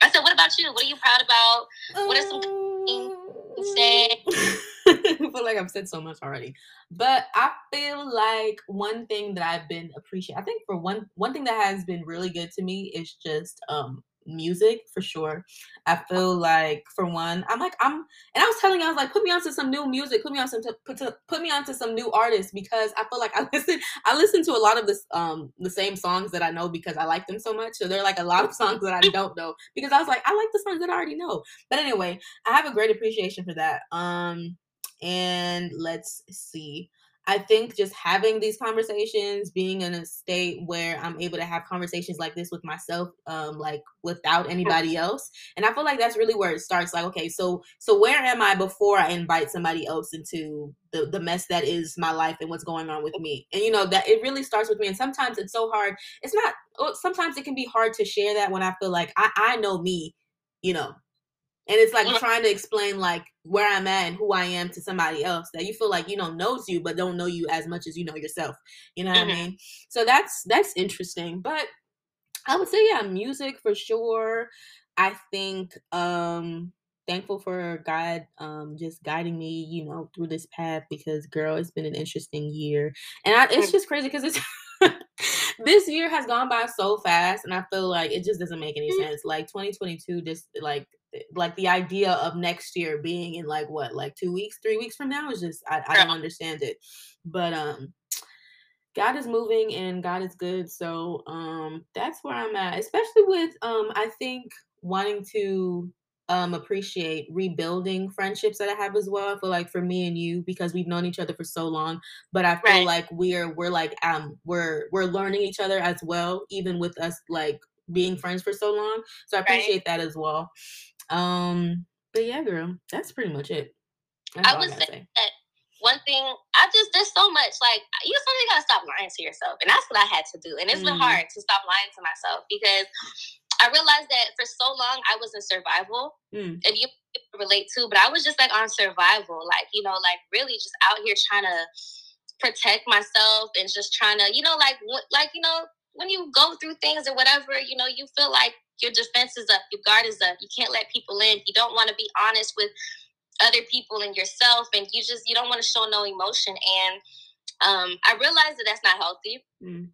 I said, what about you? What are you proud about? What are some things you say? I feel like I've said so much already. But I feel like one thing that I've been appreciating, I think for one one thing that has been really good to me is just um music for sure. I feel like for one, I'm like I'm, and I was telling you, I was like, put me onto some new music, put me on some, put to, put me onto some new artists because I feel like I listen, I listen to a lot of this, um, the same songs that I know because I like them so much. So there are like a lot of songs that I don't know because I was like, I like the songs that I already know. But anyway, I have a great appreciation for that. Um, and let's see. I think just having these conversations, being in a state where I'm able to have conversations like this with myself, um, like without anybody else. And I feel like that's really where it starts. Like, okay, so so where am I before I invite somebody else into the, the mess that is my life and what's going on with me? And you know, that it really starts with me. And sometimes it's so hard. It's not sometimes it can be hard to share that when I feel like I, I know me, you know, and it's like trying to explain like where I'm at and who I am to somebody else that you feel like you know knows you but don't know you as much as you know yourself. You know what mm-hmm. I mean? So that's that's interesting. But I would say yeah, music for sure. I think um thankful for God um just guiding me, you know, through this path because girl, it's been an interesting year. And I, it's just crazy because it's this year has gone by so fast and I feel like it just doesn't make any mm. sense. Like 2022 just like like the idea of next year being in like what like two weeks three weeks from now is just i, I don't understand it but um god is moving and god is good so um that's where i'm at especially with um i think wanting to um appreciate rebuilding friendships that I have as well. I feel like for me and you, because we've known each other for so long, but I feel right. like we're we're like um we're we're learning each other as well, even with us like being friends for so long. So I appreciate right. that as well. Um, but yeah, girl, that's pretty much it. That's I would say, say that one thing I just there's so much like you something gotta stop lying to yourself, and that's what I had to do, and it's mm. been hard to stop lying to myself because I realized that for so long I was in survival, mm. and you relate to, but I was just like on survival, like you know, like really just out here trying to protect myself and just trying to, you know, like like you know when you go through things or whatever, you know, you feel like your defense is up, your guard is up. You can't let people in. You don't want to be honest with other people and yourself, and you just you don't want to show no emotion. And um, I realized that that's not healthy, mm.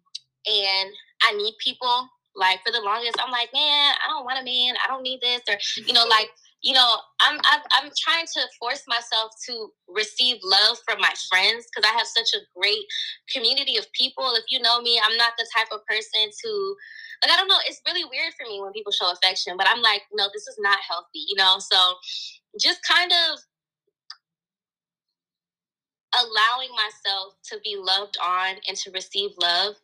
and I need people. Like for the longest, I'm like, man, I don't want a man. I don't need this, or you know, like you know, I'm I'm, I'm trying to force myself to receive love from my friends because I have such a great community of people. If you know me, I'm not the type of person to like I don't know, it's really weird for me when people show affection, but I'm like, no, this is not healthy, you know? So just kind of allowing myself to be loved on and to receive love.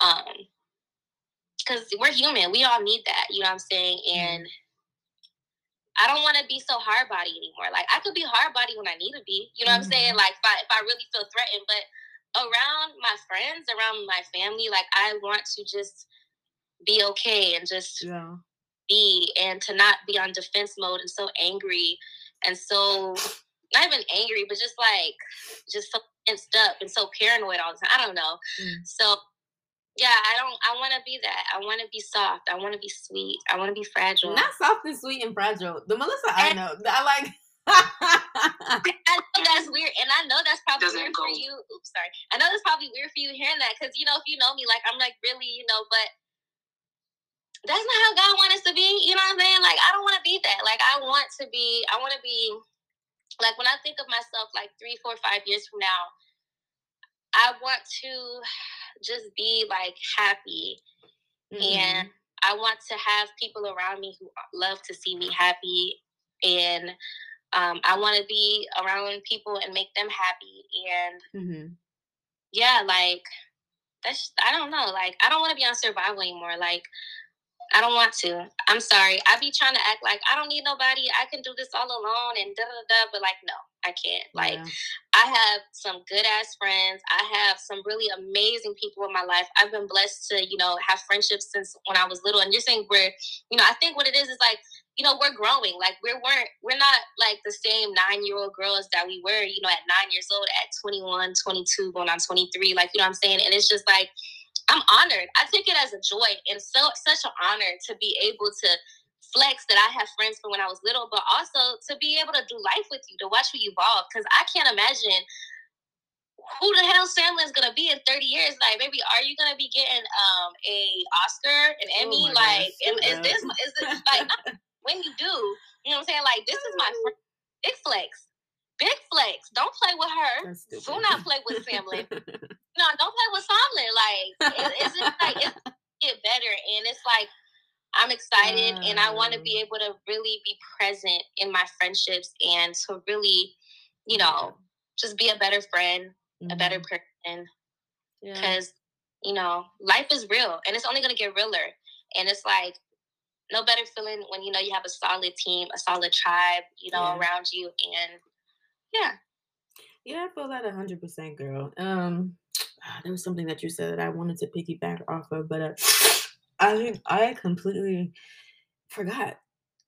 Um because we're human. We all need that, you know what I'm saying? And I don't want to be so hard body anymore. Like I could be hard body when I need to be. You know mm-hmm. what I'm saying? Mm-hmm. Like if I, if I really feel threatened, but around my friends, around my family, like I want to just be okay and just yeah. be and to not be on defense mode and so angry and so not even angry, but just like just so tensed up and so paranoid all the time. I don't know. Mm. So yeah, I don't. I want to be that. I want to be soft. I want to be sweet. I want to be fragile. Not soft and sweet and fragile. The Melissa I know. I like. I know that's weird, and I know that's probably Doesn't weird go. for you. Oops, sorry. I know that's probably weird for you hearing that because you know if you know me, like I'm like really, you know, but that's not how God wants us to be. You know what I'm saying? Like I don't want to be that. Like I want to be. I want to be. Like when I think of myself, like three, four, five years from now, I want to just be like happy mm-hmm. and I want to have people around me who love to see me happy and um, I want to be around people and make them happy and mm-hmm. yeah like that's I don't know like I don't want to be on survival anymore like I don't want to. I'm sorry. I be trying to act like I don't need nobody. I can do this all alone and da da da. But like, no, I can't. Like, yeah. I have some good ass friends. I have some really amazing people in my life. I've been blessed to, you know, have friendships since when I was little. And you're saying we're, you know, I think what it is is like, you know, we're growing. Like we weren't, we're not like the same nine year old girls that we were, you know, at nine years old, at 21, 22, going on 23. Like, you know what I'm saying? And it's just like, I'm honored. I take it as a joy and so such an honor to be able to flex that I have friends from when I was little, but also to be able to do life with you, to watch you evolve. Because I can't imagine who the hell Samlin's gonna be in 30 years. Like, baby, are you gonna be getting um a Oscar, an oh Emmy? Oh like, gosh, is, this is this like when you do, you know what I'm saying? Like, this is my friend, big flex. Big flex. Don't play with her. Do not play with Samlin. no, don't play with Samlin. Like, it, it's just like it's get better, and it's like I'm excited and I want to be able to really be present in my friendships and to really, you know, just be a better friend, mm-hmm. a better mm-hmm. person. Because, yeah. you know, life is real and it's only going to get realer. And it's like, no better feeling when you know you have a solid team, a solid tribe, you know, yeah. around you. And yeah. Yeah, I feel that 100%, girl. Um, there was something that you said that I wanted to piggyback off of, but uh, I I completely forgot.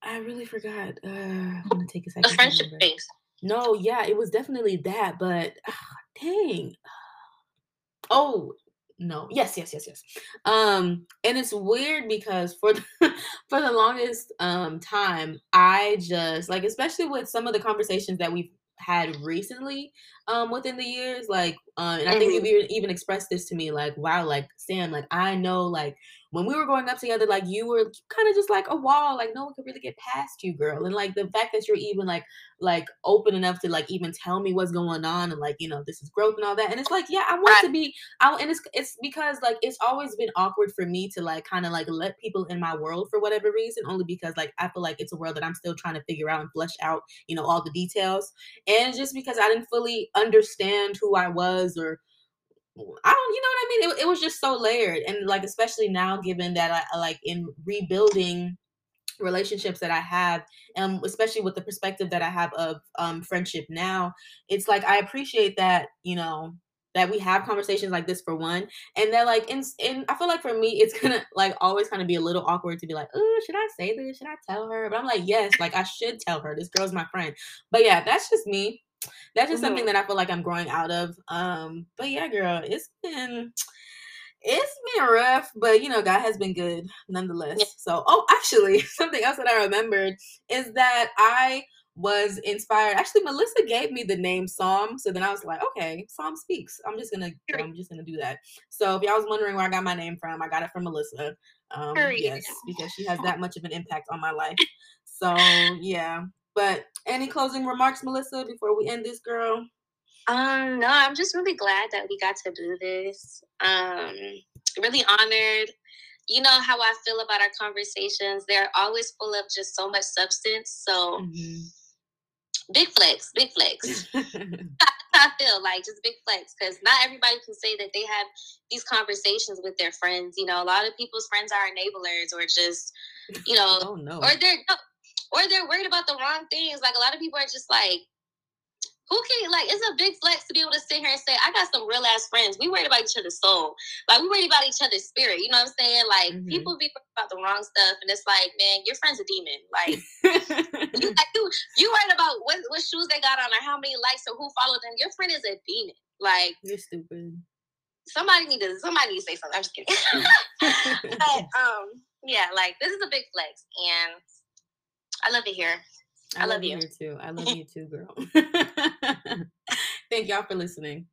I really forgot. Uh, I'm gonna take a second. The friendship phase. No, yeah, it was definitely that, but oh, dang. Oh no, yes, yes, yes, yes. Um, and it's weird because for the, for the longest um time, I just like, especially with some of the conversations that we've had recently um within the years like uh, and i think mm-hmm. you've even expressed this to me like wow like sam like i know like when we were growing up together, like you were kind of just like a wall, like no one could really get past you, girl. And like the fact that you're even like like open enough to like even tell me what's going on and like you know this is growth and all that. And it's like yeah, I want to be. I and it's it's because like it's always been awkward for me to like kind of like let people in my world for whatever reason, only because like I feel like it's a world that I'm still trying to figure out and flesh out, you know, all the details. And just because I didn't fully understand who I was or I don't, you know what I mean? It, it was just so layered, and like especially now, given that I like in rebuilding relationships that I have, um, especially with the perspective that I have of um friendship now, it's like I appreciate that you know that we have conversations like this for one, and that like and, in I feel like for me it's gonna like always kind of be a little awkward to be like, oh, should I say this? Should I tell her? But I'm like, yes, like I should tell her. This girl's my friend. But yeah, that's just me that's just mm-hmm. something that I feel like I'm growing out of. Um, but yeah, girl, it's been it's been rough, but you know, God has been good nonetheless. Yeah. So, oh, actually, something else that I remembered is that I was inspired. Actually, Melissa gave me the name Psalm, so then I was like, okay, Psalm speaks. I'm just gonna, I'm just gonna do that. So, if y'all was wondering where I got my name from, I got it from Melissa. Um, yes, because she has that much of an impact on my life. So, yeah. But any closing remarks, Melissa, before we end this, girl? Um, no, I'm just really glad that we got to do this. Um, really honored. You know how I feel about our conversations. They're always full of just so much substance. So mm-hmm. big flex, big flex. I feel like just big flex because not everybody can say that they have these conversations with their friends. You know, a lot of people's friends are enablers or just, you know, oh, no. or they're no, or they're worried about the wrong things. Like a lot of people are just like, who can like it's a big flex to be able to sit here and say, I got some real ass friends. We worried about each other's soul. Like we worried about each other's spirit. You know what I'm saying? Like mm-hmm. people be about the wrong stuff and it's like, man, your friend's a demon. Like you like you you worried about what what shoes they got on or how many likes or who followed them. Your friend is a demon. Like you're stupid. Somebody need to somebody need to say something. I'm just kidding. but um yeah, like this is a big flex and I love it here. I, I love, love you. here too. I love you too, girl. Thank y'all for listening.